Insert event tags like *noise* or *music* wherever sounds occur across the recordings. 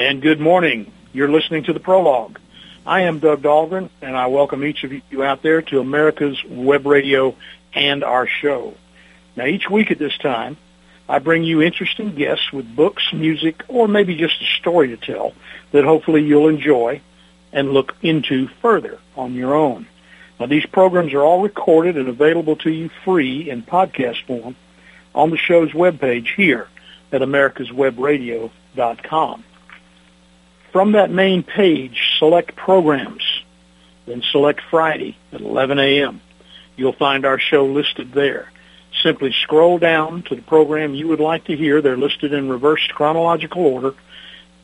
and good morning. You're listening to the prologue. I am Doug Dahlgren, and I welcome each of you out there to America's Web Radio and our show. Now, each week at this time, I bring you interesting guests with books, music, or maybe just a story to tell that hopefully you'll enjoy and look into further on your own. Now, these programs are all recorded and available to you free in podcast form on the show's webpage here at americaswebradio.com. From that main page, select programs, then select Friday at 11 a.m. You'll find our show listed there. Simply scroll down to the program you would like to hear. They're listed in reverse chronological order.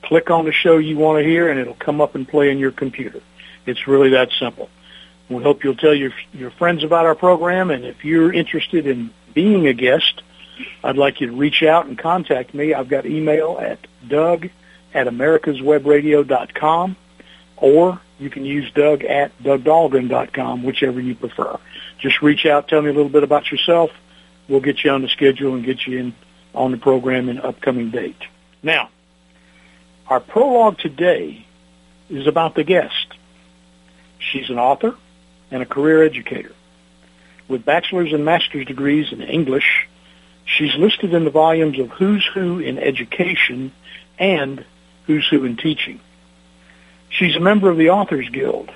Click on the show you want to hear, and it'll come up and play in your computer. It's really that simple. We hope you'll tell your your friends about our program, and if you're interested in being a guest, I'd like you to reach out and contact me. I've got email at doug at americaswebradio.com, or you can use Doug at dougdahlgren.com, whichever you prefer. Just reach out, tell me a little bit about yourself. We'll get you on the schedule and get you in on the program in upcoming date. Now, our prologue today is about the guest. She's an author and a career educator. With bachelor's and master's degrees in English, she's listed in the volumes of Who's Who in Education and Who's Who in Teaching. She's a member of the Authors Guild,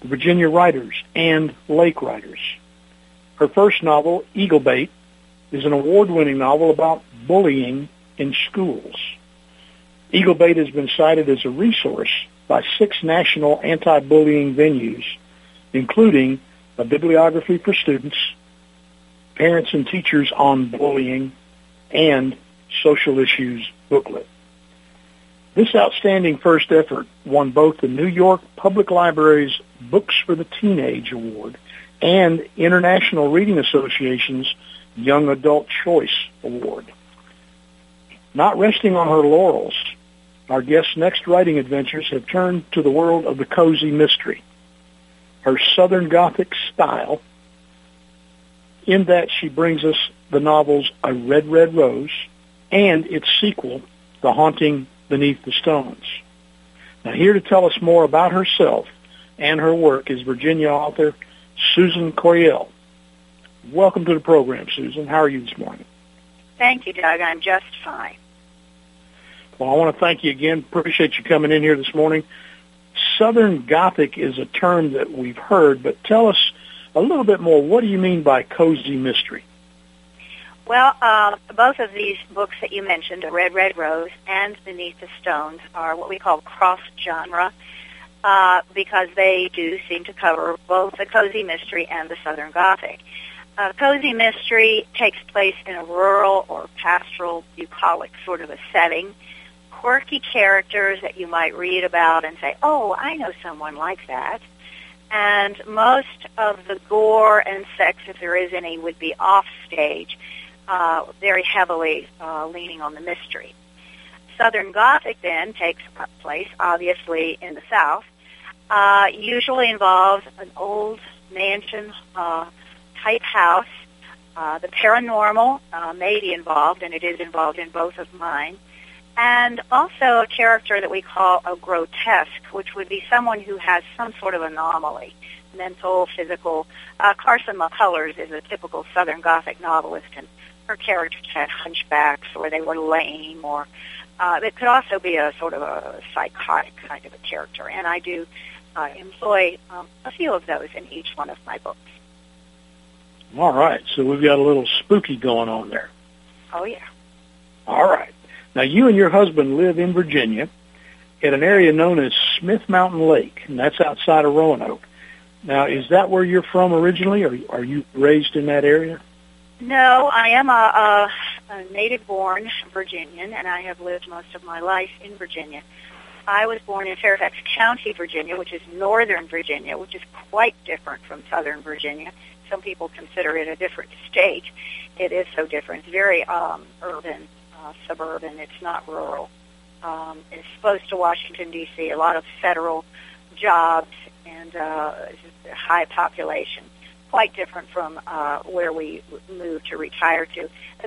the Virginia Writers, and Lake Writers. Her first novel, Eagle Bait, is an award-winning novel about bullying in schools. Eagle Bait has been cited as a resource by six national anti-bullying venues, including a bibliography for students, parents and teachers on bullying, and social issues booklet. This outstanding first effort won both the New York Public Library's Books for the Teenage Award and International Reading Association's Young Adult Choice Award. Not resting on her laurels, our guest's next writing adventures have turned to the world of the cozy mystery. Her Southern Gothic style, in that she brings us the novels A Red, Red Rose and its sequel, The Haunting Beneath the Stones. Now here to tell us more about herself and her work is Virginia author Susan Coryell. Welcome to the program, Susan. How are you this morning? Thank you, Doug. I'm just fine. Well, I want to thank you again. Appreciate you coming in here this morning. Southern Gothic is a term that we've heard, but tell us a little bit more. What do you mean by cozy mystery? Well, uh, both of these books that you mentioned, Red, Red Rose and Beneath the Stones, are what we call cross-genre uh, because they do seem to cover both the cozy mystery and the Southern Gothic. Uh, cozy mystery takes place in a rural or pastoral, bucolic sort of a setting. Quirky characters that you might read about and say, oh, I know someone like that. And most of the gore and sex, if there is any, would be off stage uh, very heavily uh, leaning on the mystery. Southern Gothic then takes place, obviously, in the South. Uh, usually involves an old mansion uh, type house. Uh, the paranormal uh, may be involved, and it is involved in both of mine. And also a character that we call a grotesque, which would be someone who has some sort of anomaly, mental, physical. Uh, Carson McCullers is a typical Southern Gothic novelist, and her characters had hunchbacks or they were lame or uh, it could also be a sort of a psychotic kind of a character. And I do uh, employ um, a few of those in each one of my books. All right. So we've got a little spooky going on there. Oh, yeah. All right. Now, you and your husband live in Virginia at an area known as Smith Mountain Lake, and that's outside of Roanoke. Now, is that where you're from originally, or are you raised in that area? No, I am a, a, a native-born Virginian, and I have lived most of my life in Virginia. I was born in Fairfax County, Virginia, which is northern Virginia, which is quite different from southern Virginia. Some people consider it a different state. It is so different. It's very um, urban, uh, suburban. It's not rural. Um, it's close to Washington, D.C., a lot of federal jobs and uh, high population quite different from uh, where we moved to retire to.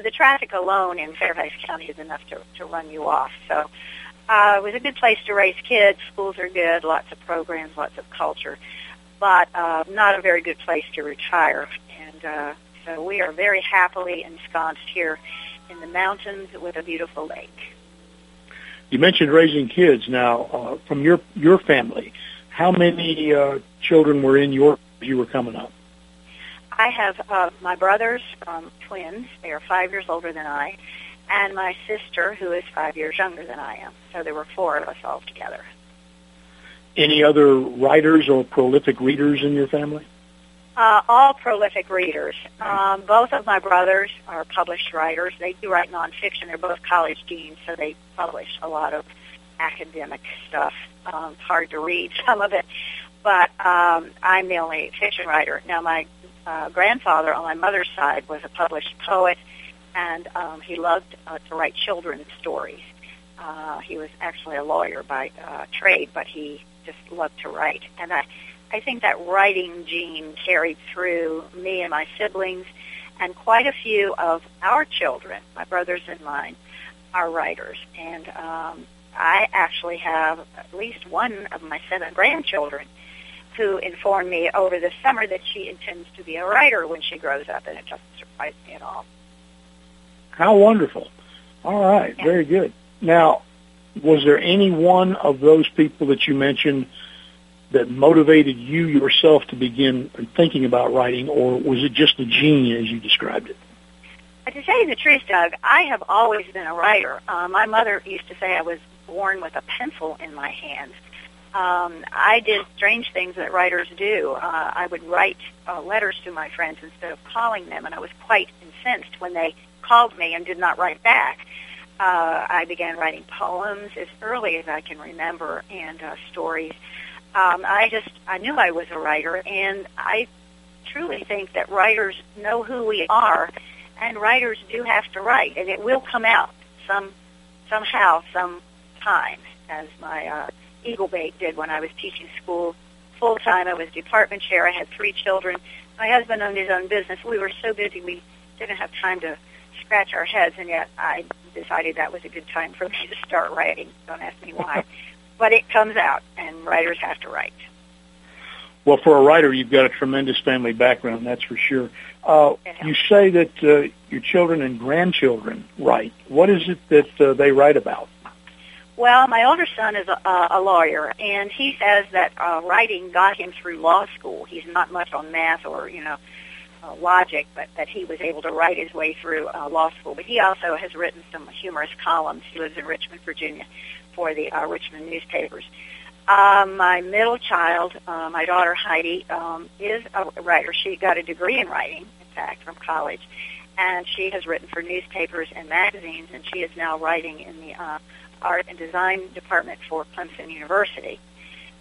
The traffic alone in Fairfax County is enough to, to run you off. So Uh, it was a good place to raise kids. Schools are good, lots of programs, lots of culture, but uh, not a very good place to retire. And uh, so we are very happily ensconced here in the mountains with a beautiful lake. You mentioned raising kids. Now, uh, from your your family, how many uh, children were in your you were coming up? I have uh, my brothers, um, twins. They are five years older than I, and my sister, who is five years younger than I am. So there were four of us all together. Any other writers or prolific readers in your family? Uh, all prolific readers. Um, both of my brothers are published writers. They do write nonfiction. They're both college deans, so they publish a lot of academic stuff. Um, it's hard to read *laughs* some of it, but um, I'm the only fiction writer. Now, my uh, grandfather on my mother's side was a published poet, and um, he loved uh, to write children's stories. Uh, he was actually a lawyer by uh, trade, but he just loved to write. And I, I think that writing gene carried through me and my siblings, and quite a few of our children, my brothers and mine, are writers. And um, I actually have at least one of my seven grandchildren who informed me over the summer that she intends to be a writer when she grows up, and it doesn't surprise me at all. How wonderful. All right, yeah. very good. Now, was there any one of those people that you mentioned that motivated you yourself to begin thinking about writing, or was it just a gene as you described it? To tell you the truth, Doug, I have always been a writer. Uh, my mother used to say I was born with a pencil in my hands. Um, I did strange things that writers do. Uh, I would write uh, letters to my friends instead of calling them, and I was quite incensed when they called me and did not write back. Uh, I began writing poems as early as I can remember and uh, stories um, I just I knew I was a writer, and I truly think that writers know who we are, and writers do have to write, and it will come out some somehow, sometime, as my uh, Eagle Bait did when I was teaching school full time. I was department chair. I had three children. My husband owned his own business. We were so busy we didn't have time to scratch our heads, and yet I decided that was a good time for me to start writing. Don't ask me why. *laughs* but it comes out, and writers have to write. Well, for a writer, you've got a tremendous family background, that's for sure. Uh, you say that uh, your children and grandchildren write. What is it that uh, they write about? Well, my older son is a, a lawyer, and he says that uh, writing got him through law school. He's not much on math or, you know, uh, logic, but that he was able to write his way through uh, law school. But he also has written some humorous columns. He lives in Richmond, Virginia, for the uh, Richmond newspapers. Uh, my middle child, uh, my daughter Heidi, um, is a writer. She got a degree in writing, in fact, from college, and she has written for newspapers and magazines, and she is now writing in the uh, art and design department for Clemson University.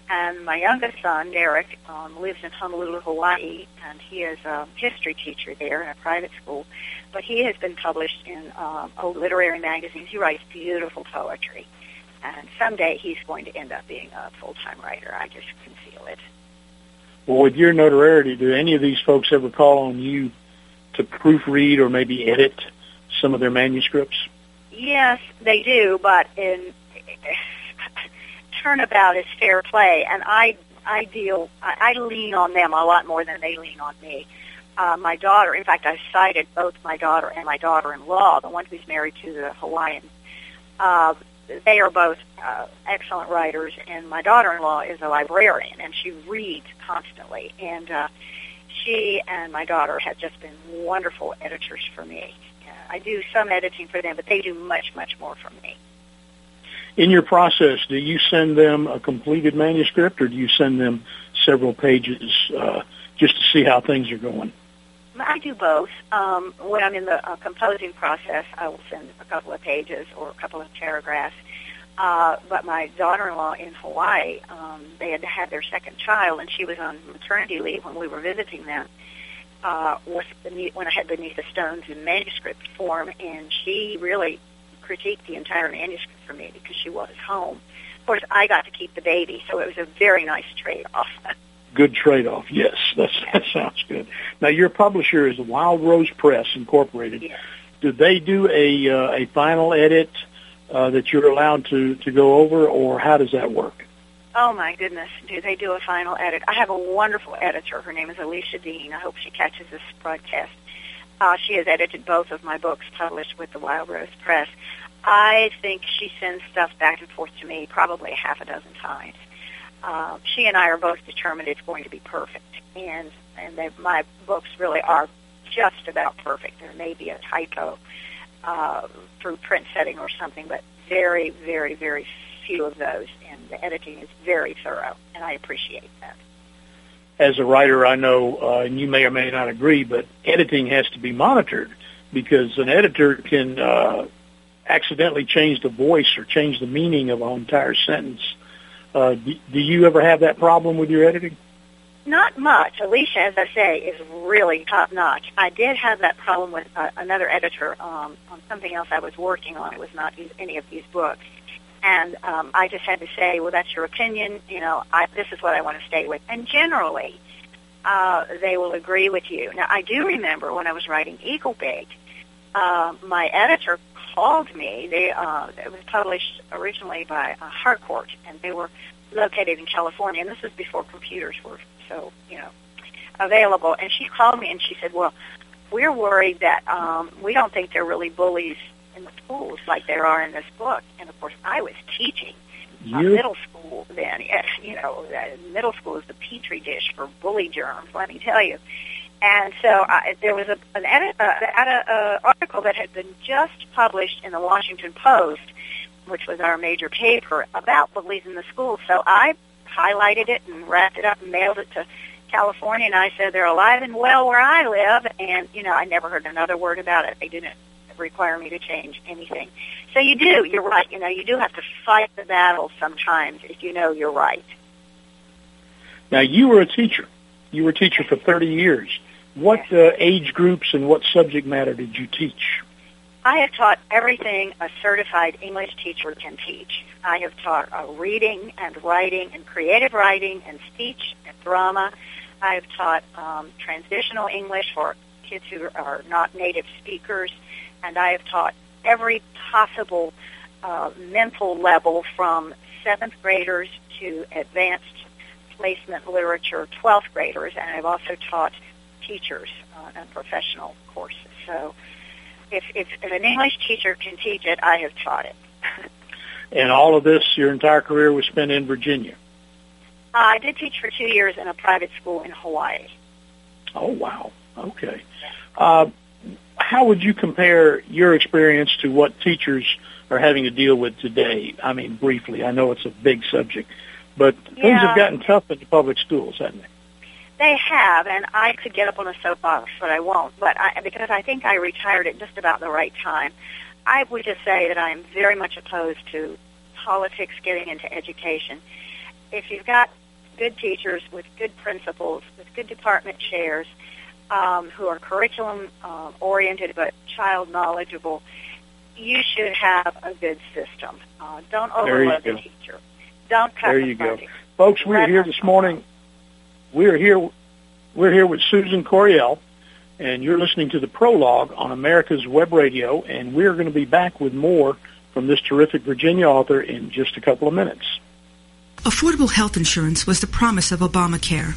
And my youngest son, Derek, um, lives in Honolulu, Hawaii, and he is a history teacher there in a private school. But he has been published in um, literary magazines. He writes beautiful poetry. And someday he's going to end up being a full-time writer. I just can feel it. Well, with your notoriety, do any of these folks ever call on you to proofread or maybe edit some of their manuscripts? Yes, they do, but in turnabout is fair play, and I I deal I, I lean on them a lot more than they lean on me. Uh, my daughter, in fact, I cited both my daughter and my daughter-in-law, the one who's married to the Hawaiian. Uh, they are both uh, excellent writers, and my daughter-in-law is a librarian, and she reads constantly. And uh, she and my daughter have just been wonderful editors for me. I do some editing for them, but they do much, much more for me. In your process, do you send them a completed manuscript, or do you send them several pages uh, just to see how things are going? I do both. Um, when I'm in the uh, composing process, I will send a couple of pages or a couple of paragraphs. Uh, but my daughter-in-law in Hawaii, um, they had had their second child, and she was on maternity leave when we were visiting them. Uh, was beneath, when I had beneath the stones in manuscript form, and she really critiqued the entire manuscript for me because she was home. Of course, I got to keep the baby, so it was a very nice trade-off. good trade-off. Yes, that's, *laughs* that sounds good. Now, your publisher is Wild Rose Press Incorporated. Yes. Do they do a uh, a final edit uh, that you're allowed to, to go over, or how does that work? Oh my goodness, do they do a final edit? I have a wonderful editor. Her name is Alicia Dean. I hope she catches this broadcast. Uh, she has edited both of my books published with the Wild Rose Press. I think she sends stuff back and forth to me probably half a dozen times. Uh, she and I are both determined it's going to be perfect, and and my books really are just about perfect. There may be a typo uh, through print setting or something, but very, very, very few of those, the editing is very thorough, and I appreciate that. As a writer, I know, uh, and you may or may not agree, but editing has to be monitored because an editor can uh, accidentally change the voice or change the meaning of an entire sentence. Uh, do, do you ever have that problem with your editing? Not much. Alicia, as I say, is really top notch. I did have that problem with uh, another editor um, on something else I was working on. It was not any of these books, and um, I just had to say, "Well, that's your opinion. You know, I, this is what I want to stay with." And generally, uh, they will agree with you. Now, I do remember when I was writing Eagle Bait, uh, my editor called me. They uh, it was published originally by uh, Harcourt, and they were located in California. And this was before computers were so you know available. And she called me and she said, "Well, we're worried that um, we don't think they're really bullies schools like there are in this book." And of course, I was teaching uh, middle school then. You know, middle school is the petri dish for bully germs. Let me tell you. And so uh, there was a, an edit, uh, uh, article that had been just published in the Washington Post, which was our major paper, about bullies in the schools. So I highlighted it and wrapped it up and mailed it to California. And I said they're alive and well where I live. And you know, I never heard another word about it. They didn't require me to change anything. So you do. You're right. You know, you do have to fight the battle sometimes if you know you're right. Now you were a teacher. You were a teacher for 30 years. What uh, age groups and what subject matter did you teach? I have taught everything a certified English teacher can teach. I have taught uh, reading and writing and creative writing and speech and drama. I have taught um, transitional English for kids who are not native speakers, and I have taught every possible uh, mental level from seventh graders to advanced placement literature 12th graders, and I've also taught teachers uh, and professional courses. So if, if, if an English teacher can teach it, I have taught it. *laughs* and all of this, your entire career was spent in Virginia? Uh, I did teach for two years in a private school in Hawaii. Oh, wow. Okay. Uh, how would you compare your experience to what teachers are having to deal with today? I mean, briefly. I know it's a big subject, but yeah. things have gotten tough in the public schools, haven't they? They have, and I could get up on a soapbox, but I won't. But I, because I think I retired at just about the right time, I would just say that I am very much opposed to politics getting into education. If you've got good teachers with good principals, with good department chairs, um, who are curriculum uh, oriented but child knowledgeable, you should have a good system. Uh, don't overload the teacher. Don't cut there the you funding. go, folks. We're here this morning we're here. We're here with Susan Coryell, and you're listening to the prologue on America's Web Radio, and we're going to be back with more from this terrific Virginia author in just a couple of minutes. Affordable health insurance was the promise of Obamacare,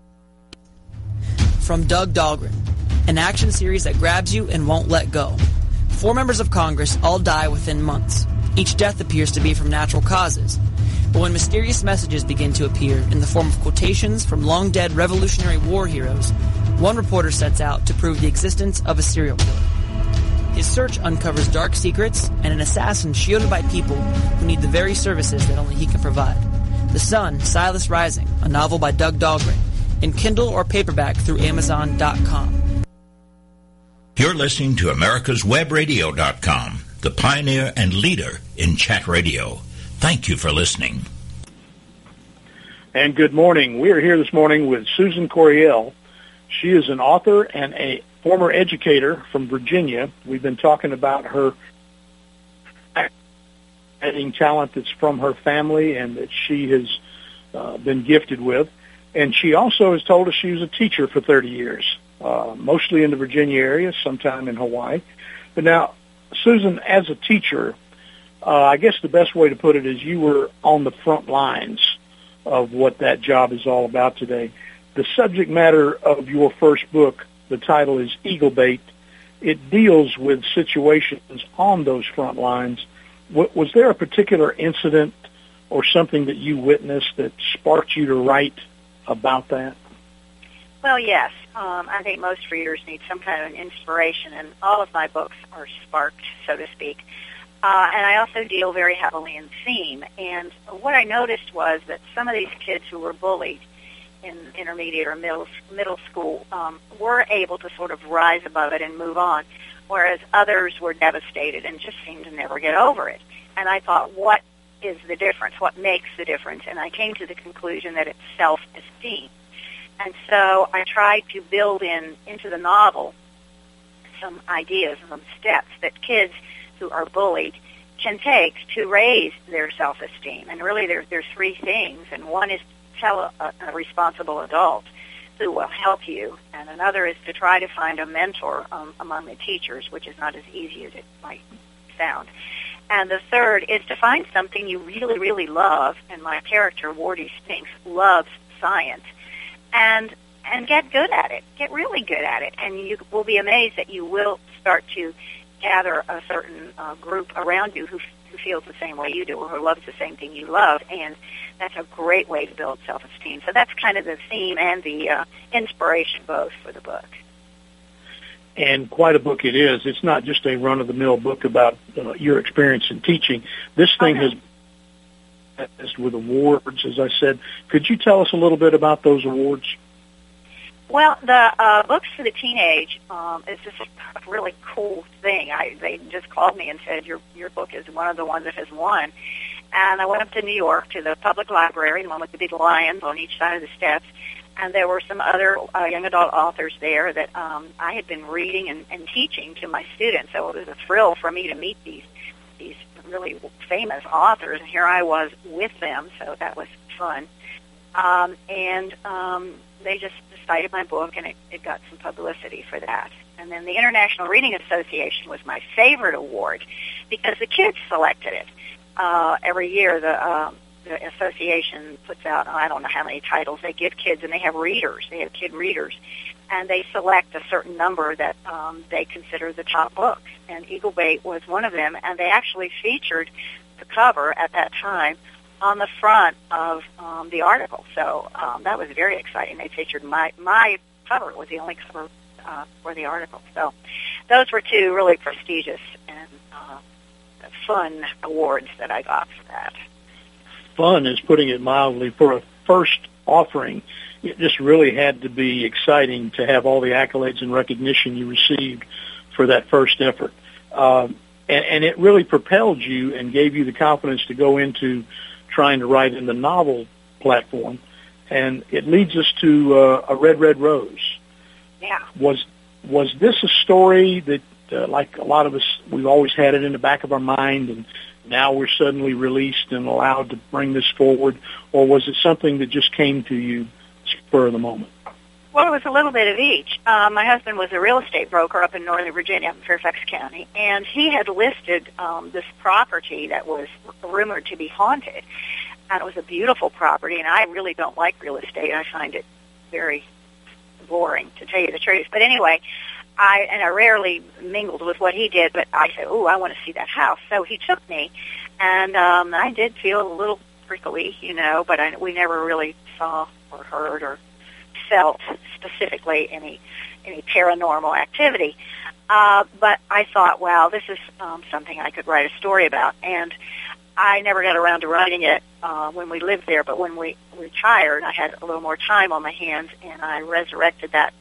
from Doug Dahlgren, an action series that grabs you and won't let go. Four members of Congress all die within months. Each death appears to be from natural causes. But when mysterious messages begin to appear in the form of quotations from long dead Revolutionary War heroes, one reporter sets out to prove the existence of a serial killer. His search uncovers dark secrets and an assassin shielded by people who need the very services that only he can provide. The Sun, Silas Rising, a novel by Doug Dahlgren, in Kindle or paperback through Amazon.com. You're listening to America's America'sWebRadio.com, the pioneer and leader in chat radio. Thank you for listening. And good morning. We are here this morning with Susan Coryell. She is an author and a former educator from Virginia. We've been talking about her adding talent that's from her family and that she has uh, been gifted with. And she also has told us she was a teacher for 30 years, uh, mostly in the Virginia area, sometime in Hawaii. But now, Susan, as a teacher, uh, I guess the best way to put it is you were on the front lines of what that job is all about today. The subject matter of your first book, the title is Eagle Bait. It deals with situations on those front lines. Was there a particular incident or something that you witnessed that sparked you to write about that? Well, yes. Um, I think most readers need some kind of an inspiration, and all of my books are sparked, so to speak. Uh, and I also deal very heavily in theme. And what I noticed was that some of these kids who were bullied in intermediate or middle middle school um, were able to sort of rise above it and move on, whereas others were devastated and just seemed to never get over it. And I thought, what is the difference? What makes the difference? And I came to the conclusion that it's self-esteem. And so I tried to build in into the novel some ideas, some steps that kids who are bullied can take to raise their self-esteem. And really there, there's three things. And one is to tell a, a responsible adult who will help you. And another is to try to find a mentor um, among the teachers, which is not as easy as it might sound. And the third is to find something you really, really love. And my character, Wardy Spinks, loves science. And and get good at it. Get really good at it. And you will be amazed that you will start to gather a certain uh, group around you who, who feels the same way you do or who loves the same thing you love. And that's a great way to build self-esteem. So that's kind of the theme and the uh, inspiration both for the book and quite a book it is. It's not just a run-of-the-mill book about uh, your experience in teaching. This thing okay. has with awards, as I said. Could you tell us a little bit about those awards? Well, the uh, books for the teenage um, is just a really cool thing. I, they just called me and said your your book is one of the ones that has won. And I went up to New York to the public library, the one with the big lions on each side of the steps, and there were some other uh, young adult authors there that um, I had been reading and, and teaching to my students. So it was a thrill for me to meet these these really famous authors, and here I was with them. So that was fun. Um, and um, they just cited my book, and it, it got some publicity for that. And then the International Reading Association was my favorite award because the kids selected it uh, every year. The um, the association puts out I don't know how many titles they give kids, and they have readers. They have kid readers, and they select a certain number that um, they consider the top books. And Eagle Bait was one of them, and they actually featured the cover at that time on the front of um, the article. So um, that was very exciting. They featured my my cover was the only cover uh, for the article. So those were two really prestigious and uh, fun awards that I got for that fun is putting it mildly. For a first offering, it just really had to be exciting to have all the accolades and recognition you received for that first effort. Um, and, and it really propelled you and gave you the confidence to go into trying to write in the novel platform. and it leads us to uh, a red, red rose. Yeah. Was was this a story that, uh, like a lot of us, we've always had it in the back of our mind, and now we're suddenly released and allowed to bring this forward, or was it something that just came to you spur of the moment? Well, it was a little bit of each. Uh, my husband was a real estate broker up in Northern Virginia, in Fairfax County, and he had listed um, this property that was rumored to be haunted. And it was a beautiful property, and I really don't like real estate. I find it very boring, to tell you the truth. But anyway, I and I rarely mingled with what he did, but I said, "Oh, I want to see that house." So he took me, and um, I did feel a little prickly, you know, but I, we never really saw or heard or felt specifically any any paranormal activity. Uh, but I thought, wow, this is um, something I could write a story about, and I never got around to writing it uh, when we lived there. But when we retired, I had a little more time on my hands, and I resurrected that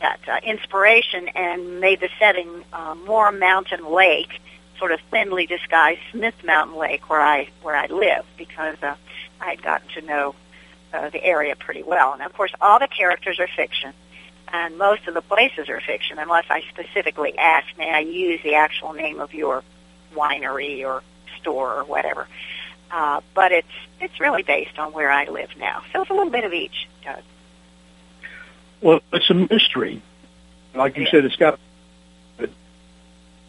that uh, inspiration and made the setting uh, Moore Mountain Lake, sort of thinly disguised Smith Mountain Lake, where I where I live, because uh, I had gotten to know uh, the area pretty well. And of course, all the characters are fiction, and most of the places are fiction, unless I specifically ask, may I use the actual name of your winery or store or whatever. Uh, but it's it's really based on where I live now, so it's a little bit of each. Doug. Well, it's a mystery. Like you yeah. said, it's got. I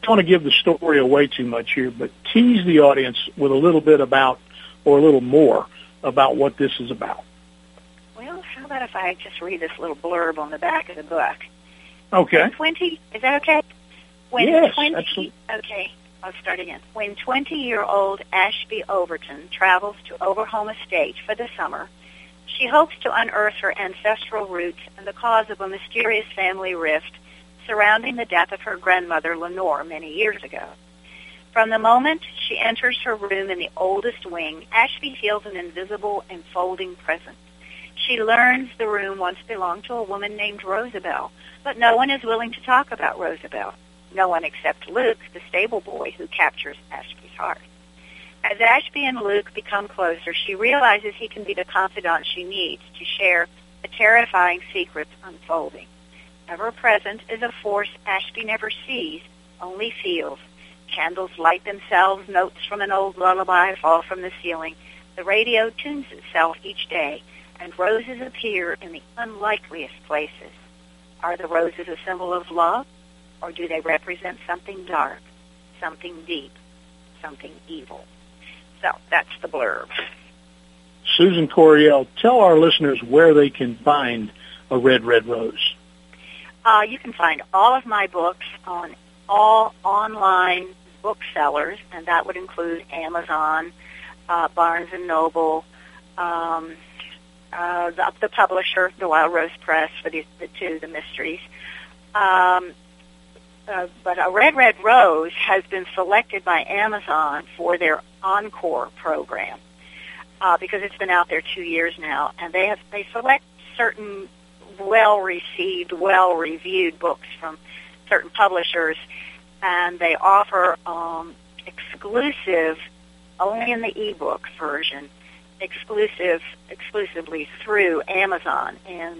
don't want to give the story away too much here, but tease the audience with a little bit about, or a little more about what this is about. Well, how about if I just read this little blurb on the back of the book? Okay. When Twenty is that okay? When yes, 20, absolutely. Okay, I'll start again. When 20-year-old Ashby Overton travels to Overholme Estate for the summer, she hopes to unearth her ancestral roots and the cause of a mysterious family rift surrounding the death of her grandmother Lenore many years ago. From the moment she enters her room in the oldest wing, Ashby feels an invisible enfolding presence. She learns the room once belonged to a woman named Rosabelle, but no one is willing to talk about Rosabelle. No one except Luke, the stable boy who captures Ashby's heart. As Ashby and Luke become closer, she realizes he can be the confidant she needs to share the terrifying secrets unfolding. Ever present is a force Ashby never sees, only feels. Candles light themselves, notes from an old lullaby fall from the ceiling. The radio tunes itself each day and roses appear in the unlikeliest places. Are the roses a symbol of love, or do they represent something dark, something deep, something evil? So that's the blurb. Susan Coryell, tell our listeners where they can find a Red Red Rose. Uh, you can find all of my books on all online booksellers, and that would include Amazon, uh, Barnes and Noble, um, uh, the, the publisher, the Wild Rose Press for the, the two, the mysteries. Um, uh, but a Red Red Rose has been selected by Amazon for their Encore program uh, because it's been out there two years now, and they have they select certain well received, well reviewed books from certain publishers, and they offer um, exclusive, only in the ebook version, exclusive exclusively through Amazon, and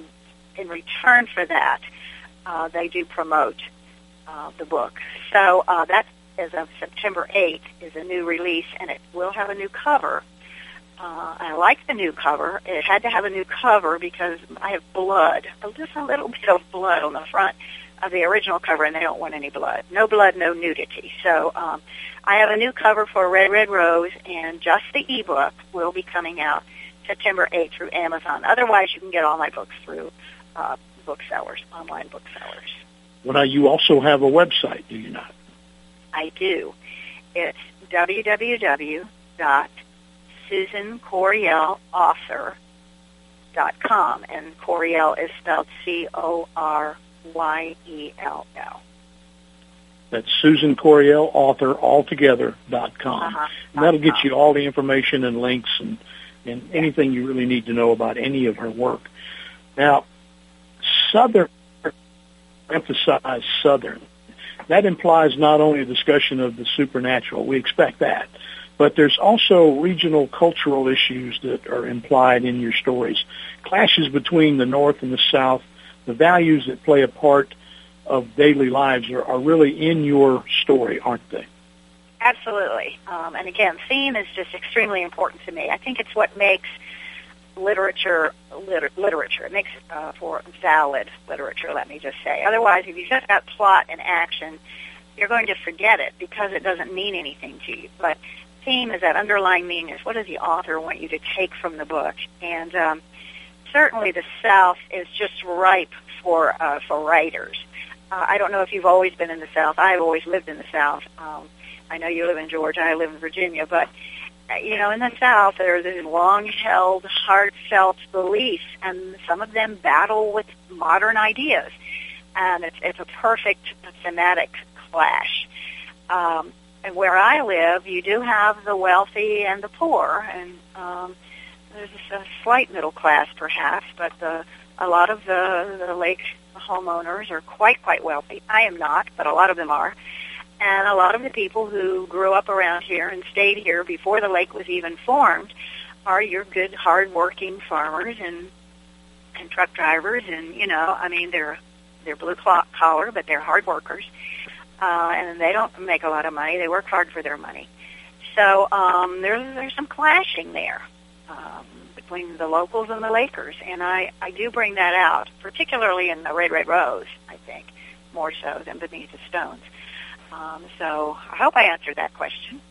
in return for that, uh, they do promote uh, the book. So uh, that, as of September 8th, is a new release, and it will have a new cover. Uh, I like the new cover. It had to have a new cover because I have blood, just a little bit of blood on the front of the original cover, and they don't want any blood. No blood, no nudity. So um, I have a new cover for Red Red Rose, and just the ebook will be coming out September 8th through Amazon. Otherwise, you can get all my books through uh, booksellers, online booksellers. Well, now you also have a website, do you not? I do. It's www.susancoryellauthor.com, and Coryell is spelled C-O-R Y-E-L-L. That's Susan Coryell, author, altogether.com. Uh-huh. And that'll get you all the information and links and, and anything you really need to know about any of her work. Now, Southern, emphasize Southern. That implies not only a discussion of the supernatural, we expect that, but there's also regional cultural issues that are implied in your stories. Clashes between the North and the South, the values that play a part of daily lives are, are really in your story, aren't they? Absolutely. Um, and again, theme is just extremely important to me. I think it's what makes literature liter- literature. It makes uh, for valid literature, let me just say. Otherwise, if you just got plot and action, you're going to forget it because it doesn't mean anything to you. But theme is that underlying meaning is what does the author want you to take from the book? And um, certainly the South is just ripe for uh, for writers. Uh, I don't know if you've always been in the South. I've always lived in the South. Um, I know you live in Georgia. I live in Virginia, but you know, in the South, there are these long-held, heartfelt beliefs, and some of them battle with modern ideas, and it's, it's a perfect thematic clash. Um, and where I live, you do have the wealthy and the poor, and um, there's a slight middle class, perhaps, but the, a lot of the, the lake homeowners are quite, quite wealthy. I am not, but a lot of them are. And a lot of the people who grew up around here and stayed here before the lake was even formed are your good, hard-working farmers and and truck drivers, and you know, I mean, they're they're blue collar, but they're hard workers, uh, and they don't make a lot of money. They work hard for their money. So um, there's there's some clashing there um, between the locals and the Lakers, and I I do bring that out, particularly in the Red Red Rose. I think more so than Beneath the Stones. Um, so I hope I answered that question.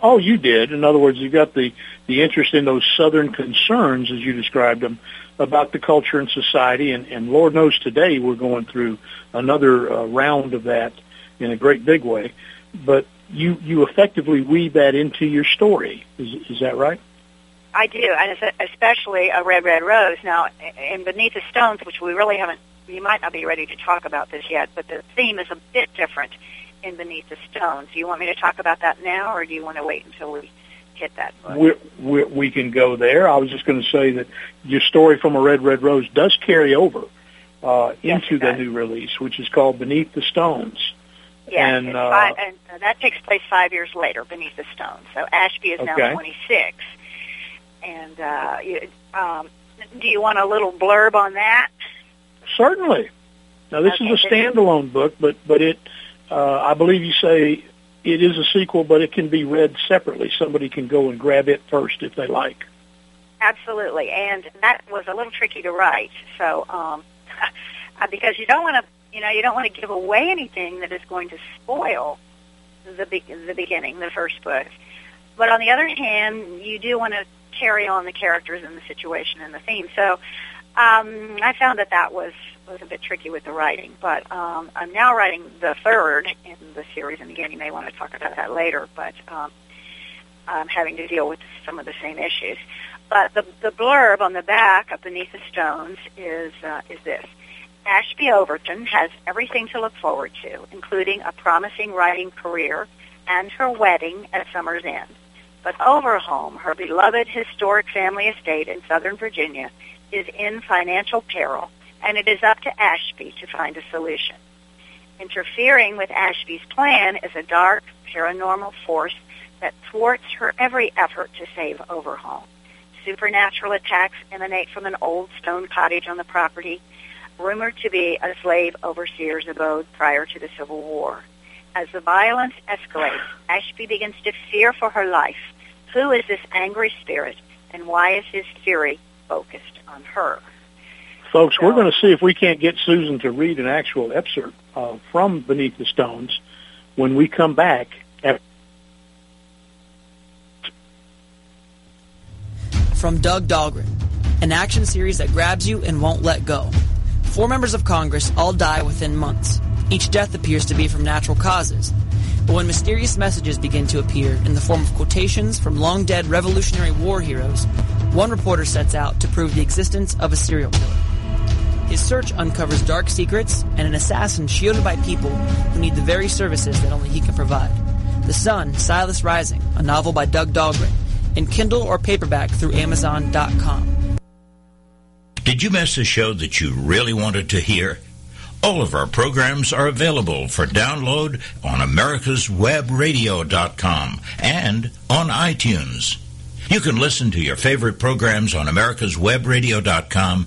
Oh, you did. In other words, you got the the interest in those southern concerns, as you described them, about the culture and society, and, and Lord knows today we're going through another uh, round of that in a great big way. But you you effectively weave that into your story. Is is that right? I do, and especially a red red rose. Now, in Beneath the Stones, which we really haven't, you might not be ready to talk about this yet, but the theme is a bit different in Beneath the Stones. Do you want me to talk about that now, or do you want to wait until we hit that book? we we we can go there. I was just going to say that your story from a Red Red Rose does carry over uh, yes, into the new release, which is called Beneath the Stones. Yeah, and, uh, five, and uh, that takes place five years later, Beneath the Stones. So Ashby is okay. now 26. And uh, you, um, do you want a little blurb on that? Certainly. Now this Okay, is a standalone book, but but it uh, I believe you say it is a sequel, but it can be read separately. Somebody can go and grab it first if they like. Absolutely, and that was a little tricky to write. So, um, *laughs* because you don't want to, you know, you don't want to give away anything that is going to spoil the be- the beginning, the first book. But on the other hand, you do want to carry on the characters and the situation and the theme. So, um, I found that that was was a bit tricky with the writing. But um, I'm now writing the third in the series, and again, you may want to talk about that later. But um, I'm having to deal with some of the same issues. But the, the blurb on the back of Beneath the Stones is uh, is this: Ashby Overton has everything to look forward to, including a promising writing career and her wedding at summer's end. But Overhome, her beloved historic family estate in Southern Virginia, is in financial peril, and it is up to Ashby to find a solution. Interfering with Ashby's plan is a dark, paranormal force that thwarts her every effort to save Overhome. Supernatural attacks emanate from an old stone cottage on the property, rumored to be a slave overseer's abode prior to the Civil War. As the violence escalates, Ashby begins to fear for her life. Who is this angry spirit, and why is his fury focused on her? Folks, we're going to see if we can't get Susan to read an actual excerpt uh, from Beneath the Stones when we come back. After From Doug Dahlgren, an action series that grabs you and won't let go. Four members of Congress all die within months. Each death appears to be from natural causes. But when mysterious messages begin to appear in the form of quotations from long dead Revolutionary War heroes, one reporter sets out to prove the existence of a serial killer. His search uncovers dark secrets and an assassin shielded by people who need the very services that only he can provide. The Sun, Silas Rising, a novel by Doug Dahlgren, in Kindle or paperback through Amazon.com. Did you miss a show that you really wanted to hear? All of our programs are available for download on americaswebradio.com and on iTunes. You can listen to your favorite programs on americaswebradio.com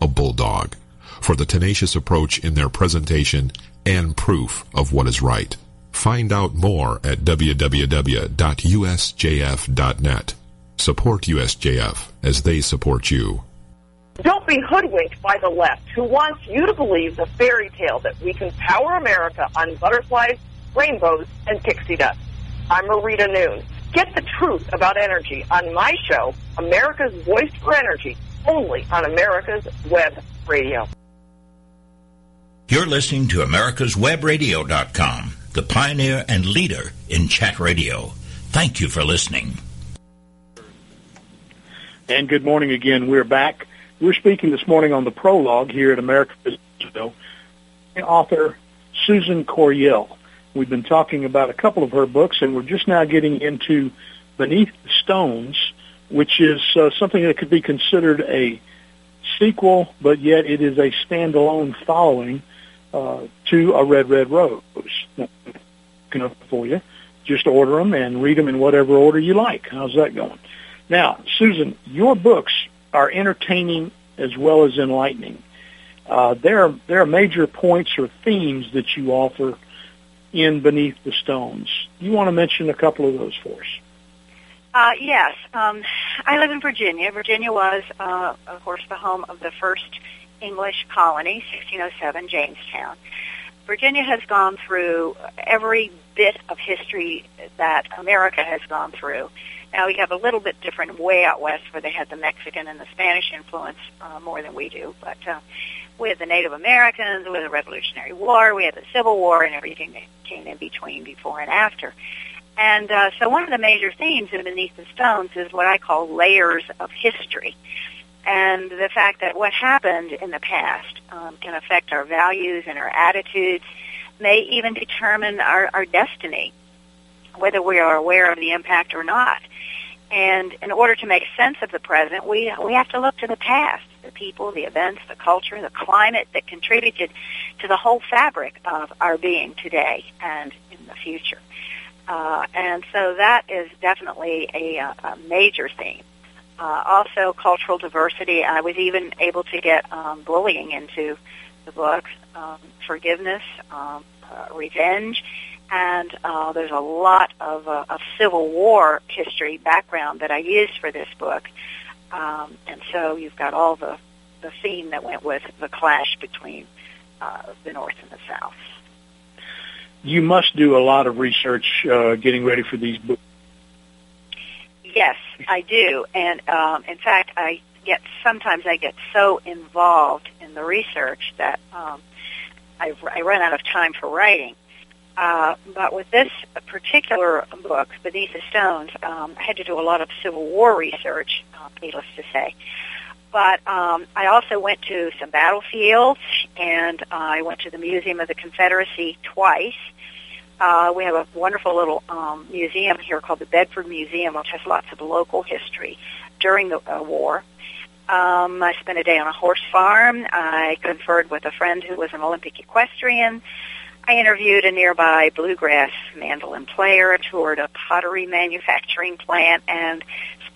a bulldog for the tenacious approach in their presentation and proof of what is right. Find out more at www.usjf.net. Support USJF as they support you. Don't be hoodwinked by the left who wants you to believe the fairy tale that we can power America on butterflies, rainbows, and pixie dust. I'm Marita Noon. Get the truth about energy on my show, America's Voice for Energy, only on America's Web Radio. You're listening to americaswebradio.com, the pioneer and leader in chat radio. Thank you for listening. And good morning again. We're back. We're speaking this morning on the prologue here at America Show. Author Susan Coryell. We've been talking about a couple of her books, and we're just now getting into Beneath the Stones, which is uh, something that could be considered a sequel, but yet it is a standalone following uh, to a Red Red Rose. Enough for you. Just order them and read them in whatever order you like. How's that going? Now, Susan, your books are entertaining as well as enlightening. Uh, there are there are major points or themes that you offer in Beneath the Stones. You want to mention a couple of those for us? Uh, yes, um, I live in Virginia. Virginia was, uh, of course, the home of the first English colony, 1607, Jamestown. Virginia has gone through every bit of history that America has gone through. Now we have a little bit different way out west where they had the Mexican and the Spanish influence uh, more than we do, but uh, we had the Native Americans, we had the Revolutionary War, we had the Civil War, and everything that came in between, before and after. And uh, so one of the major themes in Beneath the Stones is what I call layers of history and the fact that what happened in the past um, can affect our values and our attitudes, may even determine our, our destiny, whether we are aware of the impact or not. And in order to make sense of the present, we we have to look to the past, the people, the events, the culture, the climate that contributed to the whole fabric of our being today and in the future. Uh, and so that is definitely a, a major theme uh, also cultural diversity. I was even able to get um, bullying into the book, um, forgiveness, um, uh, revenge, and uh, there's a lot of, uh, of Civil War history background that I used for this book. Um, and so you've got all the, the theme that went with the clash between uh, the North and the South. You must do a lot of research uh, getting ready for these books Yes, I do, and um, in fact, I get sometimes I get so involved in the research that um, I, I run out of time for writing. Uh, but with this particular book, Beneath the Stones, um, I had to do a lot of Civil War research, uh, needless to say. But um, I also went to some battlefields, and uh, I went to the Museum of the Confederacy twice uh, we have a wonderful little um, museum here called the Bedford Museum, which has lots of local history during the uh, war. Um, I spent a day on a horse farm. I conferred with a friend who was an Olympic equestrian. I interviewed a nearby bluegrass mandolin player, toured a pottery manufacturing plant, and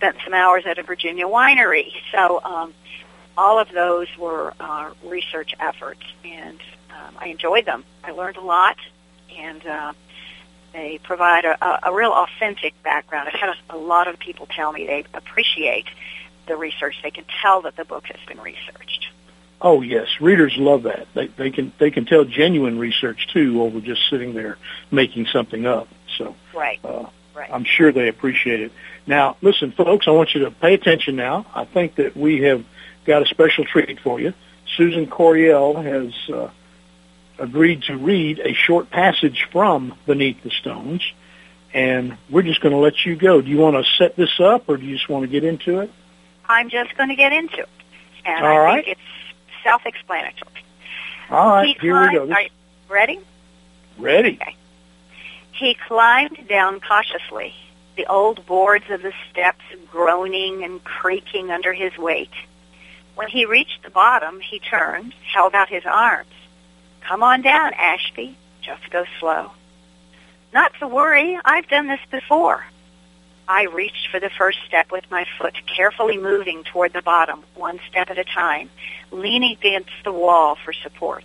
spent some hours at a Virginia winery. So um, all of those were uh, research efforts, and um, I enjoyed them. I learned a lot, and uh, they provide a, a real authentic background. I've had a, a lot of people tell me they appreciate the research. They can tell that the book has been researched. Oh yes, readers love that. They they can they can tell genuine research too over just sitting there making something up. So right, uh, right. I'm sure they appreciate it. Now, listen, folks, I want you to pay attention now. I think that we have got a special treat for you. Susan Coryell has uh, agreed to read a short passage from Beneath the Stones, and we're just going to let you go. Do you want to set this up, or do you just want to get into it? I'm just going to get into it, and All I right. think it's self-explanatory. All right, he here we go. This- Are you ready? ready? He climbed down cautiously, the old boards of the steps groaning and creaking under his weight. When he reached the bottom, he turned, held out his arms. Come on down, Ashby. Just go slow. Not to worry, I've done this before. I reached for the first step with my foot, carefully moving toward the bottom, one step at a time, leaning against the wall for support.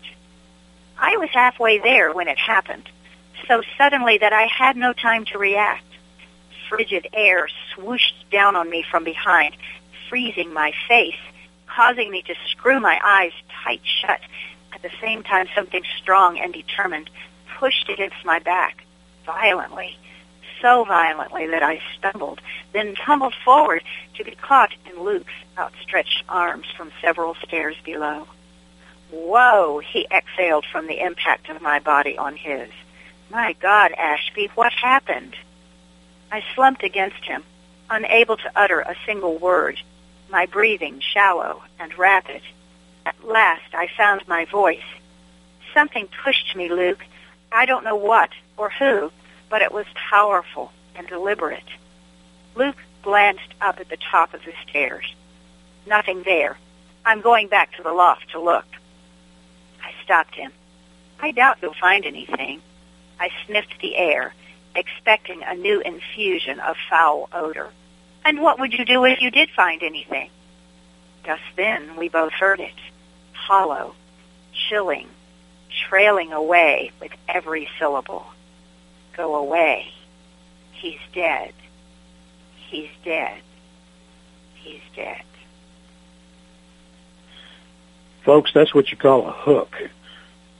I was halfway there when it happened, so suddenly that I had no time to react. Frigid air swooshed down on me from behind, freezing my face, causing me to screw my eyes tight shut. At the same time, something strong and determined pushed against my back, violently, so violently that I stumbled, then tumbled forward to be caught in Luke's outstretched arms from several stairs below. Whoa, he exhaled from the impact of my body on his. My God, Ashby, what happened? I slumped against him, unable to utter a single word, my breathing shallow and rapid. At last I found my voice. Something pushed me, Luke. I don't know what or who, but it was powerful and deliberate. Luke glanced up at the top of the stairs. Nothing there. I'm going back to the loft to look. I stopped him. I doubt you'll find anything. I sniffed the air, expecting a new infusion of foul odor. And what would you do if you did find anything? Just then we both heard it. Hollow, chilling, trailing away with every syllable. Go away. He's dead. He's dead. He's dead. Folks, that's what you call a hook.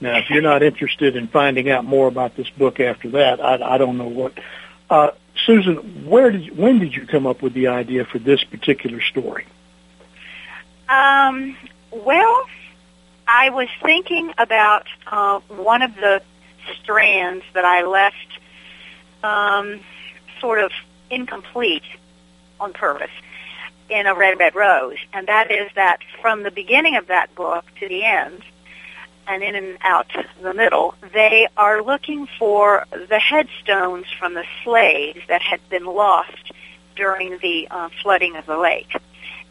Now, if you're not interested in finding out more about this book after that, I, I don't know what. Uh, Susan, where did when did you come up with the idea for this particular story? Um, well, I was thinking about uh, one of the strands that I left um, sort of incomplete on purpose in a red red rose, and that is that from the beginning of that book to the end, and in and out the middle, they are looking for the headstones from the slaves that had been lost during the uh, flooding of the lake.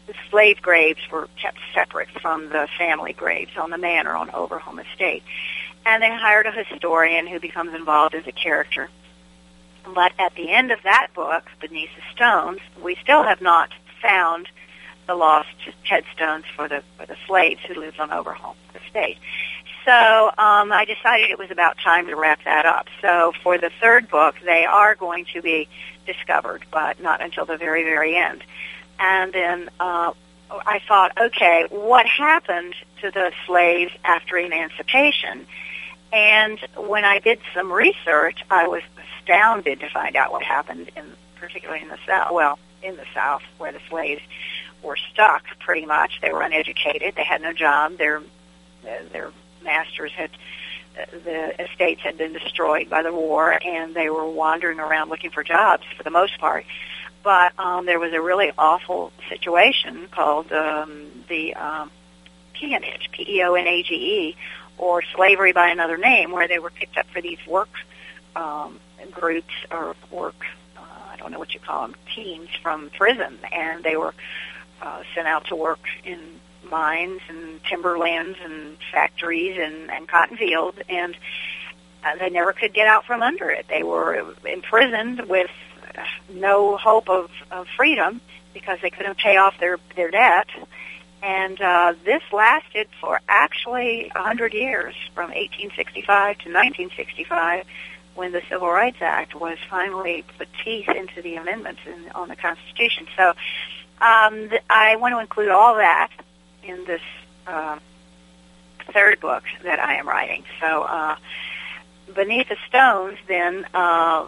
The slave graves were kept separate from the family graves on the manor on Overhome Estate. And they hired a historian who becomes involved as a character. But at the end of that book, Beneath the Stones, we still have not found the lost headstones for the for the slaves who lived on Overhome Estate. So um, I decided it was about time to wrap that up. So for the third book, they are going to be discovered, but not until the very, very end. And then uh, I thought, okay, what happened to the slaves after emancipation? And when I did some research, I was astounded to find out what happened, in particularly in the South. Well, in the South, where the slaves were stuck, pretty much. They were uneducated. They had no job. Their their masters had the estates had been destroyed by the war, and they were wandering around looking for jobs for the most part. But um, there was a really awful situation called um, the um, peonage, P-E-O-N-A-G-E, or slavery by another name, where they were picked up for these work um, groups or work, uh, I don't know what you call them, teams from prison, and they were uh, sent out to work in mines and timberlands and factories and, and cotton fields, and uh, they never could get out from under it. They were imprisoned with no hope of, of freedom because they couldn't pay off their their debt. And uh, this lasted for actually a hundred years, from 1865 to 1965, when the Civil Rights Act was finally put teeth into the amendments in, on the Constitution. So um, th- I want to include all that in this uh, third book that I am writing. So uh, Beneath the Stones then uh,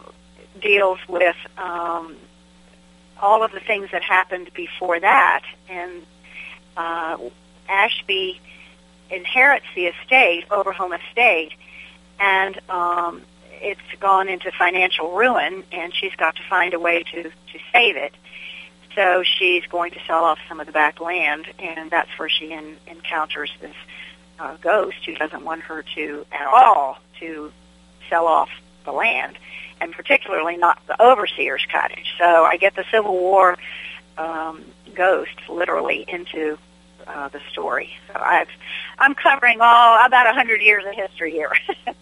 deals with um, all of the things that happened before that, and uh, Ashby inherits the estate, Overhome Estate, and um, it's gone into financial ruin, and she's got to find a way to to save it. So she's going to sell off some of the back land, and that's where she in, encounters this uh, ghost who doesn't want her to at all to sell off the land, and particularly not the overseer's cottage. So I get the Civil War um, ghost literally into uh, the story. So I've I'm covering all about a hundred years of history here. *laughs*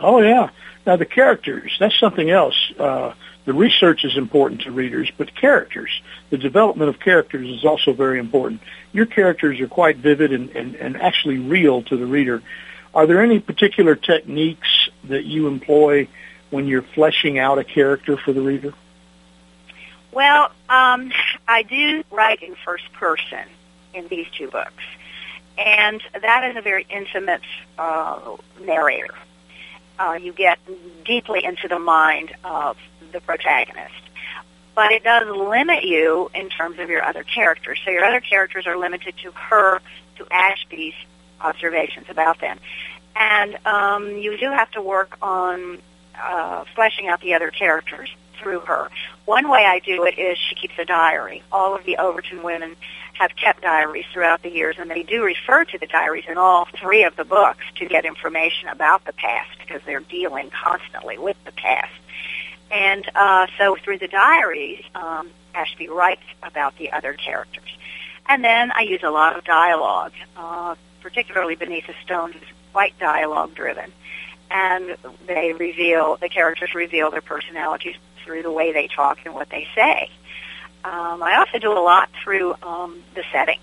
oh yeah. Now the characters, that's something else. Uh, the research is important to readers, but characters, the development of characters is also very important. Your characters are quite vivid and, and, and actually real to the reader. Are there any particular techniques that you employ when you're fleshing out a character for the reader? Well, um, I do write in first person in these two books, and that is a very intimate uh, narrator. Uh, you get deeply into the mind of the protagonist. But it does limit you in terms of your other characters. So your other characters are limited to her, to Ashby's observations about them. And um, you do have to work on uh, fleshing out the other characters through her. One way I do it is she keeps a diary. All of the Overton women have kept diaries throughout the years, and they do refer to the diaries in all three of the books to get information about the past because they're dealing constantly with the past. And uh, so through the diaries, um, Ashby writes about the other characters. And then I use a lot of dialogue, uh, particularly Beneath a Stone is quite dialogue driven. And they reveal, the characters reveal their personalities through the way they talk and what they say. Um, I also do a lot through um, the setting.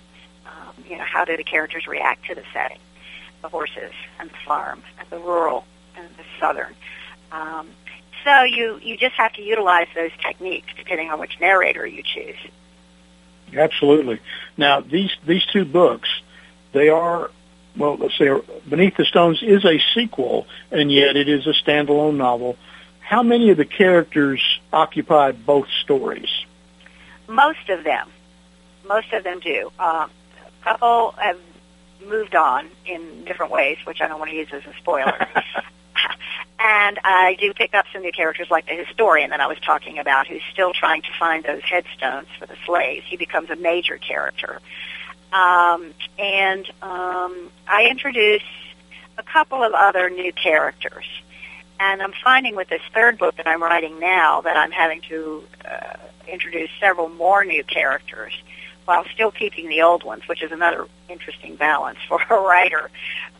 Um, you know, how do the characters react to the setting? The horses and the farm and the rural and the southern. Um, so you, you just have to utilize those techniques depending on which narrator you choose. Absolutely. Now, these, these two books, they are, well, let's say Beneath the Stones is a sequel, and yet it is a standalone novel. How many of the characters occupy both stories? Most of them. Most of them do. Uh, a couple have moved on in different ways, which I don't want to use as a spoiler. *laughs* And I do pick up some new characters like the historian that I was talking about who's still trying to find those headstones for the slaves. He becomes a major character. Um, and um, I introduce a couple of other new characters. And I'm finding with this third book that I'm writing now that I'm having to uh, introduce several more new characters while still keeping the old ones, which is another interesting balance for a *laughs* writer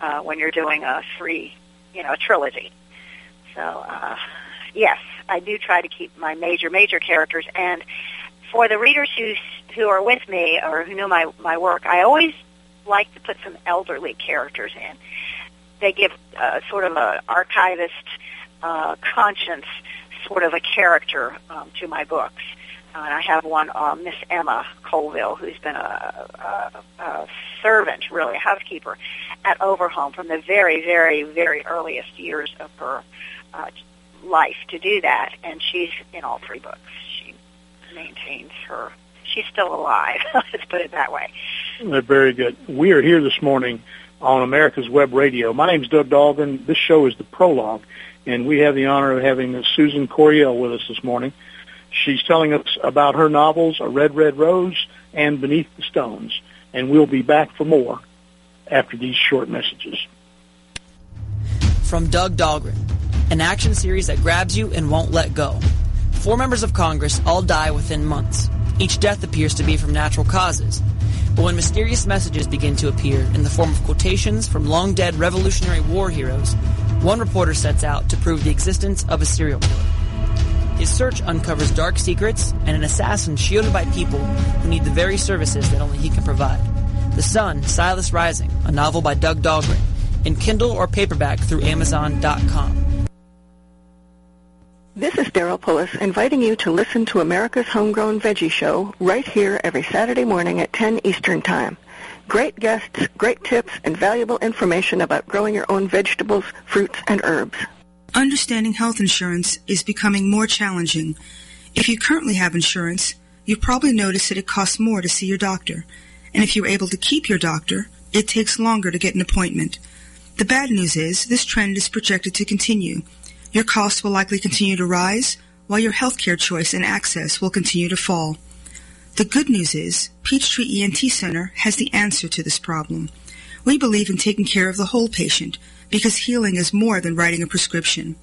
uh, when you're doing a three, you know, a trilogy. So, uh, yes, I do try to keep my major, major characters. And for the readers who who are with me or who know my my work, I always like to put some elderly characters in. They give uh, sort of a archivist uh, conscience sort of a character um, to my books. Uh, and I have one, uh, Miss Emma Colville, who's been a, a, a servant, really a housekeeper at Overhome from the very, very, very earliest years of her uh, life to do that, and she's in all three books. She maintains her. She's still alive. *laughs* Let's put it that way. Very good. We are here this morning on America's Web Radio. My name is Doug Dahlgren. This show is the prologue, and we have the honor of having Susan Coryell with us this morning. She's telling us about her novels, A Red, Red Rose and Beneath the Stones. And we'll be back for more after these short messages. From Doug Dahlgren an action series that grabs you and won't let go. Four members of Congress all die within months. Each death appears to be from natural causes. But when mysterious messages begin to appear in the form of quotations from long dead Revolutionary War heroes, one reporter sets out to prove the existence of a serial killer. His search uncovers dark secrets and an assassin shielded by people who need the very services that only he can provide. The Sun, Silas Rising, a novel by Doug Dahlgren, in Kindle or paperback through Amazon.com. This is Daryl Pullis inviting you to listen to America's Homegrown Veggie Show right here every Saturday morning at 10 Eastern Time. Great guests, great tips, and valuable information about growing your own vegetables, fruits, and herbs. Understanding health insurance is becoming more challenging. If you currently have insurance, you've probably noticed that it costs more to see your doctor. And if you're able to keep your doctor, it takes longer to get an appointment. The bad news is this trend is projected to continue. Your costs will likely continue to rise, while your healthcare choice and access will continue to fall. The good news is Peachtree ENT Center has the answer to this problem. We believe in taking care of the whole patient because healing is more than writing a prescription.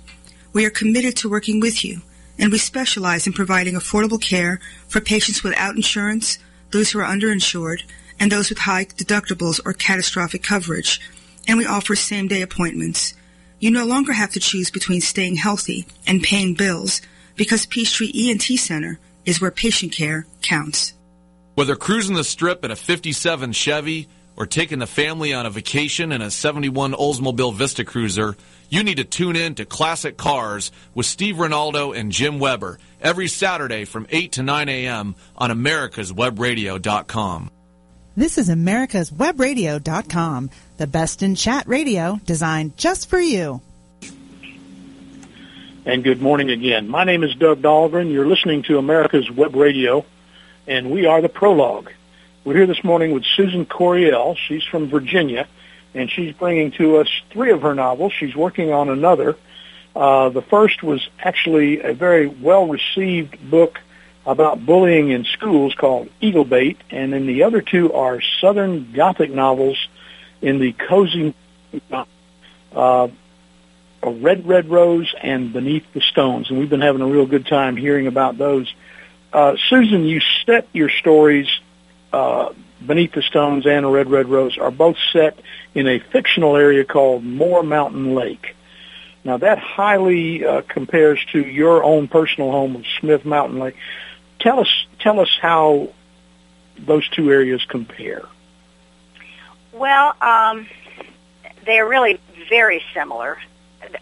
We are committed to working with you, and we specialize in providing affordable care for patients without insurance, those who are underinsured, and those with high deductibles or catastrophic coverage, and we offer same-day appointments. You no longer have to choose between staying healthy and paying bills because Peachtree ENT Center is where patient care counts. Whether cruising the strip in a 57 Chevy or taking the family on a vacation in a 71 Oldsmobile Vista Cruiser, you need to tune in to Classic Cars with Steve Ronaldo and Jim Weber every Saturday from 8 to 9 a.m. on americaswebradio.com. This is americaswebradio.com, the best in chat radio designed just for you. And good morning again. My name is Doug Dahlgren. You're listening to America's Web Radio, and we are the Prologue. We're here this morning with Susan Coryell. She's from Virginia, and she's bringing to us three of her novels. She's working on another. Uh, the first was actually a very well-received book about bullying in schools called Eagle Bait, and then the other two are Southern Gothic novels in the cozy uh, Red Red Rose and Beneath the Stones, and we've been having a real good time hearing about those. Uh, Susan, you set your stories, uh, Beneath the Stones and a Red Red Rose, are both set in a fictional area called Moore Mountain Lake. Now that highly uh, compares to your own personal home of Smith Mountain Lake. Tell us, tell us how those two areas compare. Well, um, they're really very similar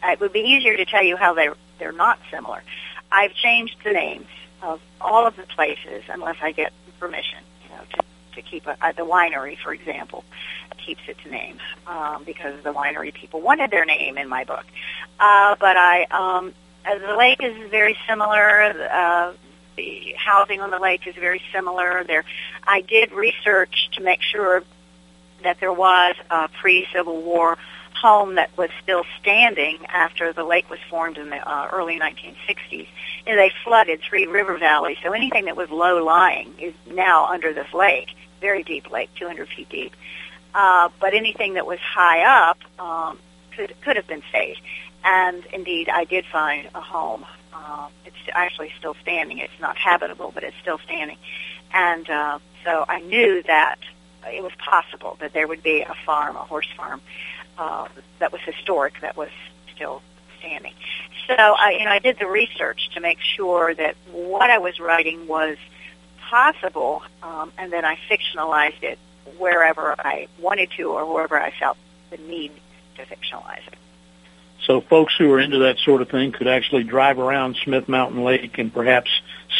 it would be easier to tell you how they're they're not similar. I've changed the names of all of the places unless I get permission, you know, to to keep a, uh, the winery, for example, keeps its name um, because the winery people wanted their name in my book. Uh, but I, um, uh, the lake is very similar. Uh, the housing on the lake is very similar. There, I did research to make sure that there was a pre-Civil War home that was still standing after the lake was formed in the uh, early 1960s. And they flooded Three River Valley, so anything that was low lying is now under this lake, very deep lake, 200 feet deep. Uh, but anything that was high up um, could could have been saved. And indeed, I did find a home. Uh, it's actually still standing. It's not habitable, but it's still standing. And uh, so I knew that it was possible that there would be a farm, a horse farm, uh, that was historic that was still standing. So I, you know, I did the research to make sure that what I was writing was possible, um, and then I fictionalized it wherever I wanted to or wherever I felt the need to fictionalize it. So folks who are into that sort of thing could actually drive around Smith Mountain Lake and perhaps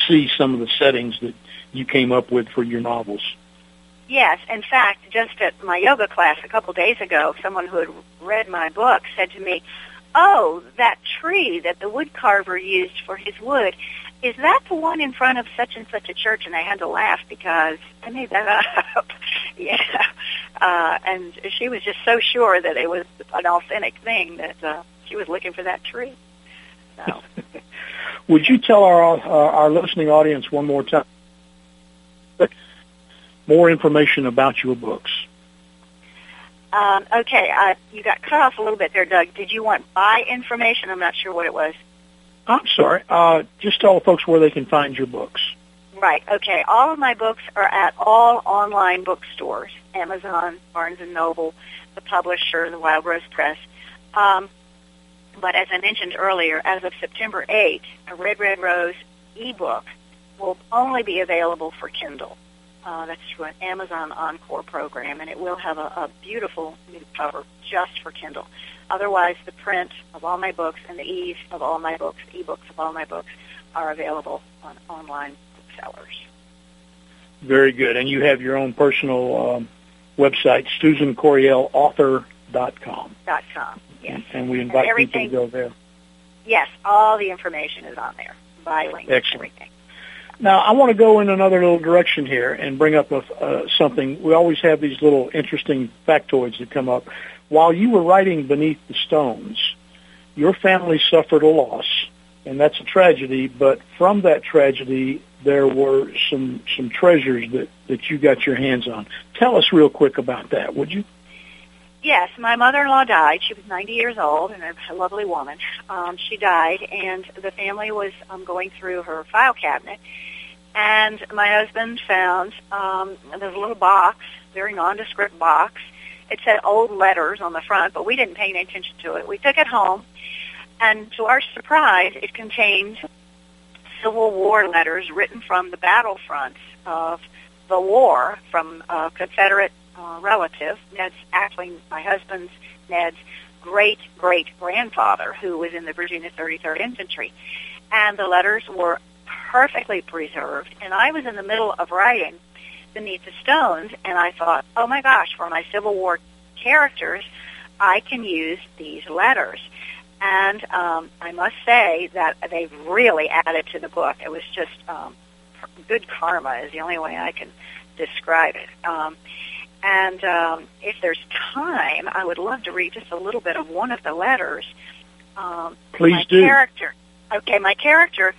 see some of the settings that you came up with for your novels. Yes, in fact, just at my yoga class a couple days ago, someone who had read my book said to me, "Oh, that tree that the wood carver used for his wood, is that the one in front of such and such a church?" And I had to laugh because I made that up. *laughs* yeah, uh, and she was just so sure that it was an authentic thing that uh, she was looking for that tree. So. *laughs* Would you tell our uh, our listening audience one more time? More information about your books. Um, okay, uh, you got cut off a little bit there, Doug. Did you want buy information? I'm not sure what it was. I'm sorry. Uh, just tell folks where they can find your books. Right. Okay. All of my books are at all online bookstores: Amazon, Barnes and Noble, the publisher, the Wild Rose Press. Um, but as I mentioned earlier, as of September 8th, a Red Red Rose ebook will only be available for Kindle. Uh, that's through an Amazon Encore program, and it will have a, a beautiful new cover just for Kindle. Otherwise, the print of all my books and the ease of all my books, ebooks of all my books, are available on online booksellers. Very good. And you have your own personal um, website, SusanCoryellAuthor.com. Dot com, yes. And we invite and people to go there. Yes, all the information is on there by link. Excellent. Everything. Now, I want to go in another little direction here and bring up a, uh, something. We always have these little interesting factoids that come up. While you were writing Beneath the Stones, your family suffered a loss, and that's a tragedy. But from that tragedy, there were some some treasures that that you got your hands on. Tell us real quick about that, would you? Yes, my mother-in-law died. She was 90 years old and a lovely woman. Um, she died, and the family was um, going through her file cabinet, and my husband found um, this little box, very nondescript box. It said old letters on the front, but we didn't pay any attention to it. We took it home, and to our surprise, it contained Civil War letters written from the battlefronts of the war from a Confederate uh, relative. Ned's actually my husband's Ned's great great grandfather, who was in the Virginia 33rd Infantry, and the letters were perfectly preserved. And I was in the middle of writing Beneath the Stones, and I thought, oh my gosh, for my Civil War characters, I can use these letters. And um, I must say that they've really added to the book. It was just um, good karma is the only way I can describe it. Um, and um, if there's time, I would love to read just a little bit of one of the letters. Um, Please my do. Character, okay, my character,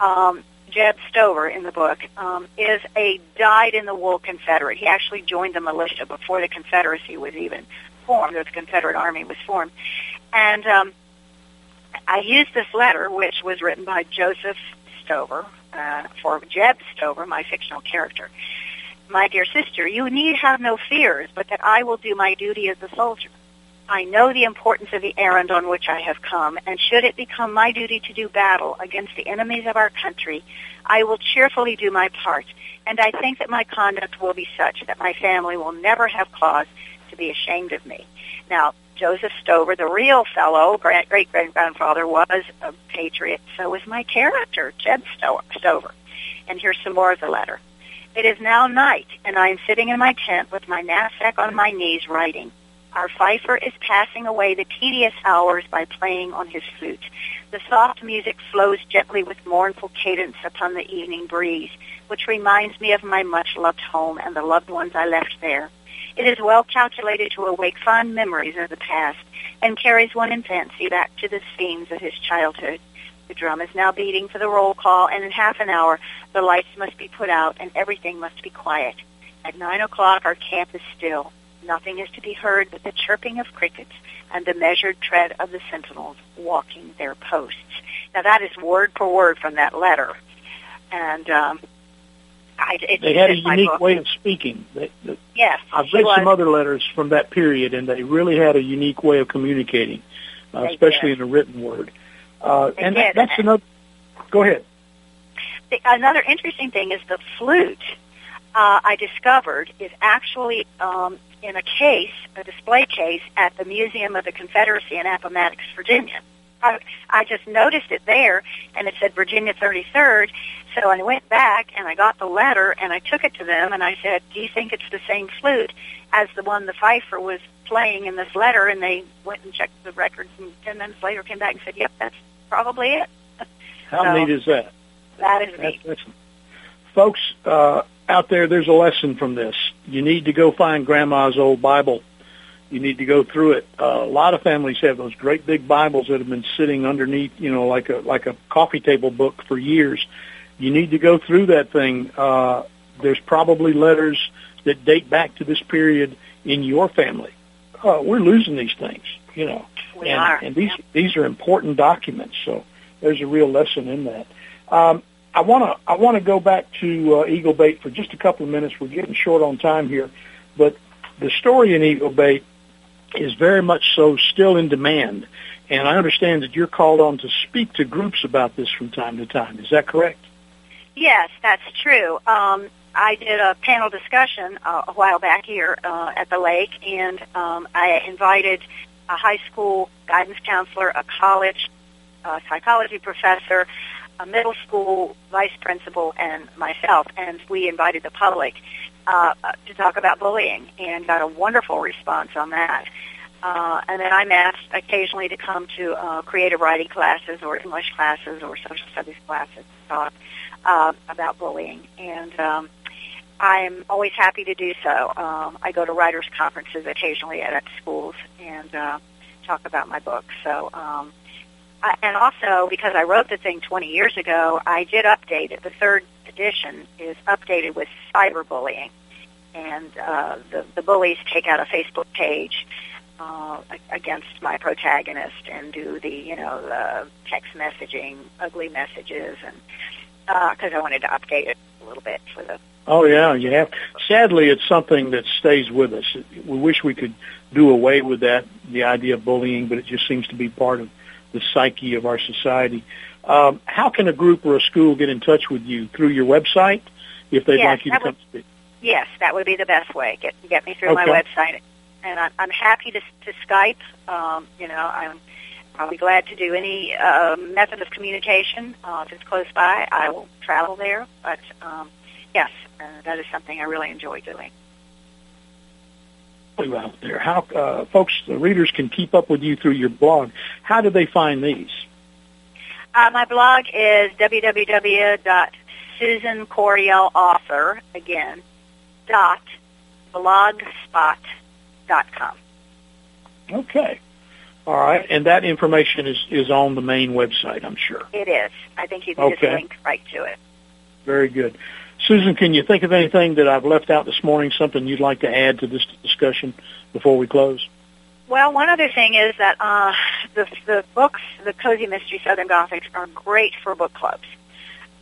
um, Jeb Stover in the book, um, is a dyed-in-the-wool Confederate. He actually joined the militia before the Confederacy was even formed, or the Confederate Army was formed. And um, I used this letter, which was written by Joseph Stover, uh, for Jeb Stover, my fictional character. My dear sister, you need have no fears, but that I will do my duty as a soldier. I know the importance of the errand on which I have come, and should it become my duty to do battle against the enemies of our country, I will cheerfully do my part, and I think that my conduct will be such that my family will never have cause to be ashamed of me. Now, Joseph Stover, the real fellow, great great grandfather, was a patriot. So was my character, Jeb Stover. And here's some more of the letter. It is now night, and I am sitting in my tent with my knapsack on my knees writing. Our fifer is passing away the tedious hours by playing on his flute. The soft music flows gently with mournful cadence upon the evening breeze, which reminds me of my much-loved home and the loved ones I left there. It is well calculated to awake fond memories of the past and carries one in fancy back to the scenes of his childhood. The drum is now beating for the roll call, and in half an hour the lights must be put out and everything must be quiet. At nine o'clock our camp is still. Nothing is to be heard but the chirping of crickets and the measured tread of the sentinels walking their posts. Now that is word for word from that letter. And um, I, it's they had a unique way of speaking. They, they, Yes, I've read was. some other letters from that period, and they really had a unique way of communicating, uh, especially did. in the written word. Uh, and did. that's another. Go ahead. The, another interesting thing is the flute uh, I discovered is actually um, in a case, a display case at the Museum of the Confederacy in Appomattox, Virginia. I, I just noticed it there, and it said Virginia 33rd. So I went back and I got the letter and I took it to them and I said, "Do you think it's the same flute as the one the fifer was playing in this letter?" And they went and checked the records, and ten minutes later came back and said, "Yep, that's probably it." How So- neat is that? That is That's neat. excellent. Folks uh, out there, there's a lesson from this. You need to go find Grandma's old Bible. You need to go through it. Uh, a lot of families have those great big Bibles that have been sitting underneath, you know, like a like a coffee table book for years. You need to go through that thing. Uh, there's probably letters that date back to this period in your family. Uh, we're losing these things, you know, We and, are. and these these are important documents. So there's a real lesson in that. Um, I want to I want to go back to uh, Eagle Bait for just a couple of minutes. We're getting short on time here, but the story in Eagle Bait is very much so still in demand. And I understand that you're called on to speak to groups about this from time to time. Is that correct? Yes, that's true. Um, I did a panel discussion uh, a while back here uh, at the lake, and um, I invited a high school guidance counselor, a college uh, psychology professor, a middle school vice principal, and myself, and we invited the public uh, to talk about bullying, and got a wonderful response on that. Uh, and then I'm asked occasionally to come to uh, creative writing classes or English classes or social studies classes to talk uh, about bullying. And um, I'm always happy to do so. Um, I go to writers' conferences occasionally at, at schools and uh, talk about my book. So, um, I, and also because I wrote the thing 20 years ago, I did update it. The third edition is updated with cyberbullying, and uh, the the bullies take out a Facebook page uh, against my protagonist and do the you know the text messaging, ugly messages, and because uh, I wanted to update it a little bit for the. Oh yeah, you have. Sadly, it's something that stays with us. We wish we could do away with that, the idea of bullying, but it just seems to be part of the psyche of our society. Um, how can a group or a school get in touch with you through your website if they'd yes, like you to would, come speak? Yes, that would be the best way. Get get me through okay. my website, and I'm, I'm happy to to Skype. Um, you know, I'm I'll be glad to do any uh, method of communication. Uh, if it's close by, I will travel there. But um, yes, uh, that is something I really enjoy doing. Out there, how uh, folks, the readers can keep up with you through your blog. How do they find these? Uh, my blog is www.susancoryellauthor, again, dot blogspot.com. Okay. All right. And that information is, is on the main website, I'm sure. It is. I think you can okay. just link right to it. Very good. Susan, can you think of anything that I've left out this morning, something you'd like to add to this discussion before we close? Well, one other thing is that uh, the the books, the cozy mystery Southern Gothics, are great for book clubs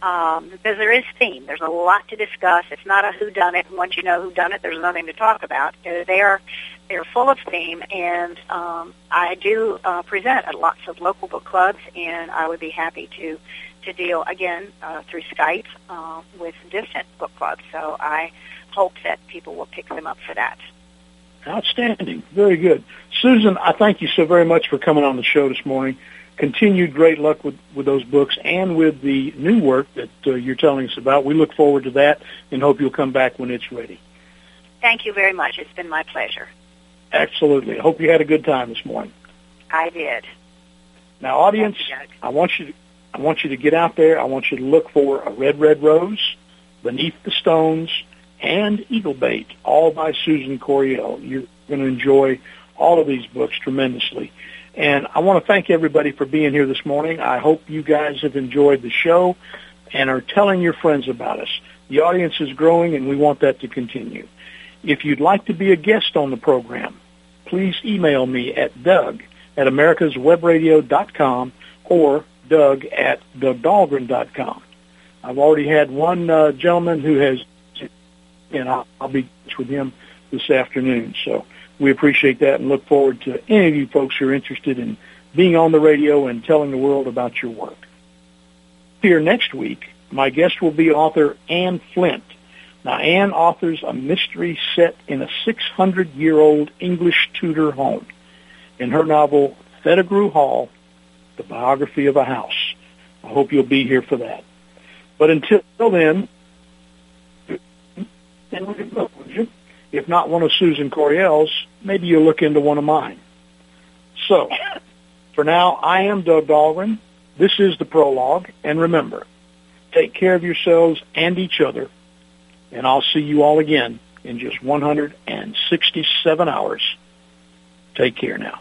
um, because there is theme. There's a lot to discuss. It's not a who done it. Once you know who done it, there's nothing to talk about. Uh, they are they're full of theme, and um, I do uh, present at lots of local book clubs, and I would be happy to to deal again uh, through Skype uh, with distant book clubs. So I hope that people will pick them up for that. Outstanding. Very good. Susan, I thank you so very much for coming on the show this morning. Continued great luck with, with those books and with the new work that uh, you're telling us about. We look forward to that and hope you'll come back when it's ready. Thank you very much. It's been my pleasure. Absolutely. I hope you had a good time this morning. I did. Now, audience, you, I want you to I want you to get out there. I want you to look for a red, red rose, beneath the stones, and Eagle Bait, all by Susan Coryell. You're going to enjoy all of these books tremendously. And I want to thank everybody for being here this morning. I hope you guys have enjoyed the show and are telling your friends about us. The audience is growing and we want that to continue. If you'd like to be a guest on the program, please email me at doug at americaswebradio.com or doug at dougdahlgren.com. I've already had one uh, gentleman who has and I'll, I'll be with him this afternoon. So we appreciate that and look forward to any of you folks who are interested in being on the radio and telling the world about your work. Here next week, my guest will be author Anne Flint. Now, Anne authors a mystery set in a 600-year-old English Tudor home. In her novel, Pettigrew Hall, The Biography of a House. I hope you'll be here for that. But until then? If not one of Susan Coryell's, maybe you'll look into one of mine. So, for now, I am Doug Dahlgren. This is the prologue, and remember, take care of yourselves and each other, and I'll see you all again in just 167 hours. Take care now.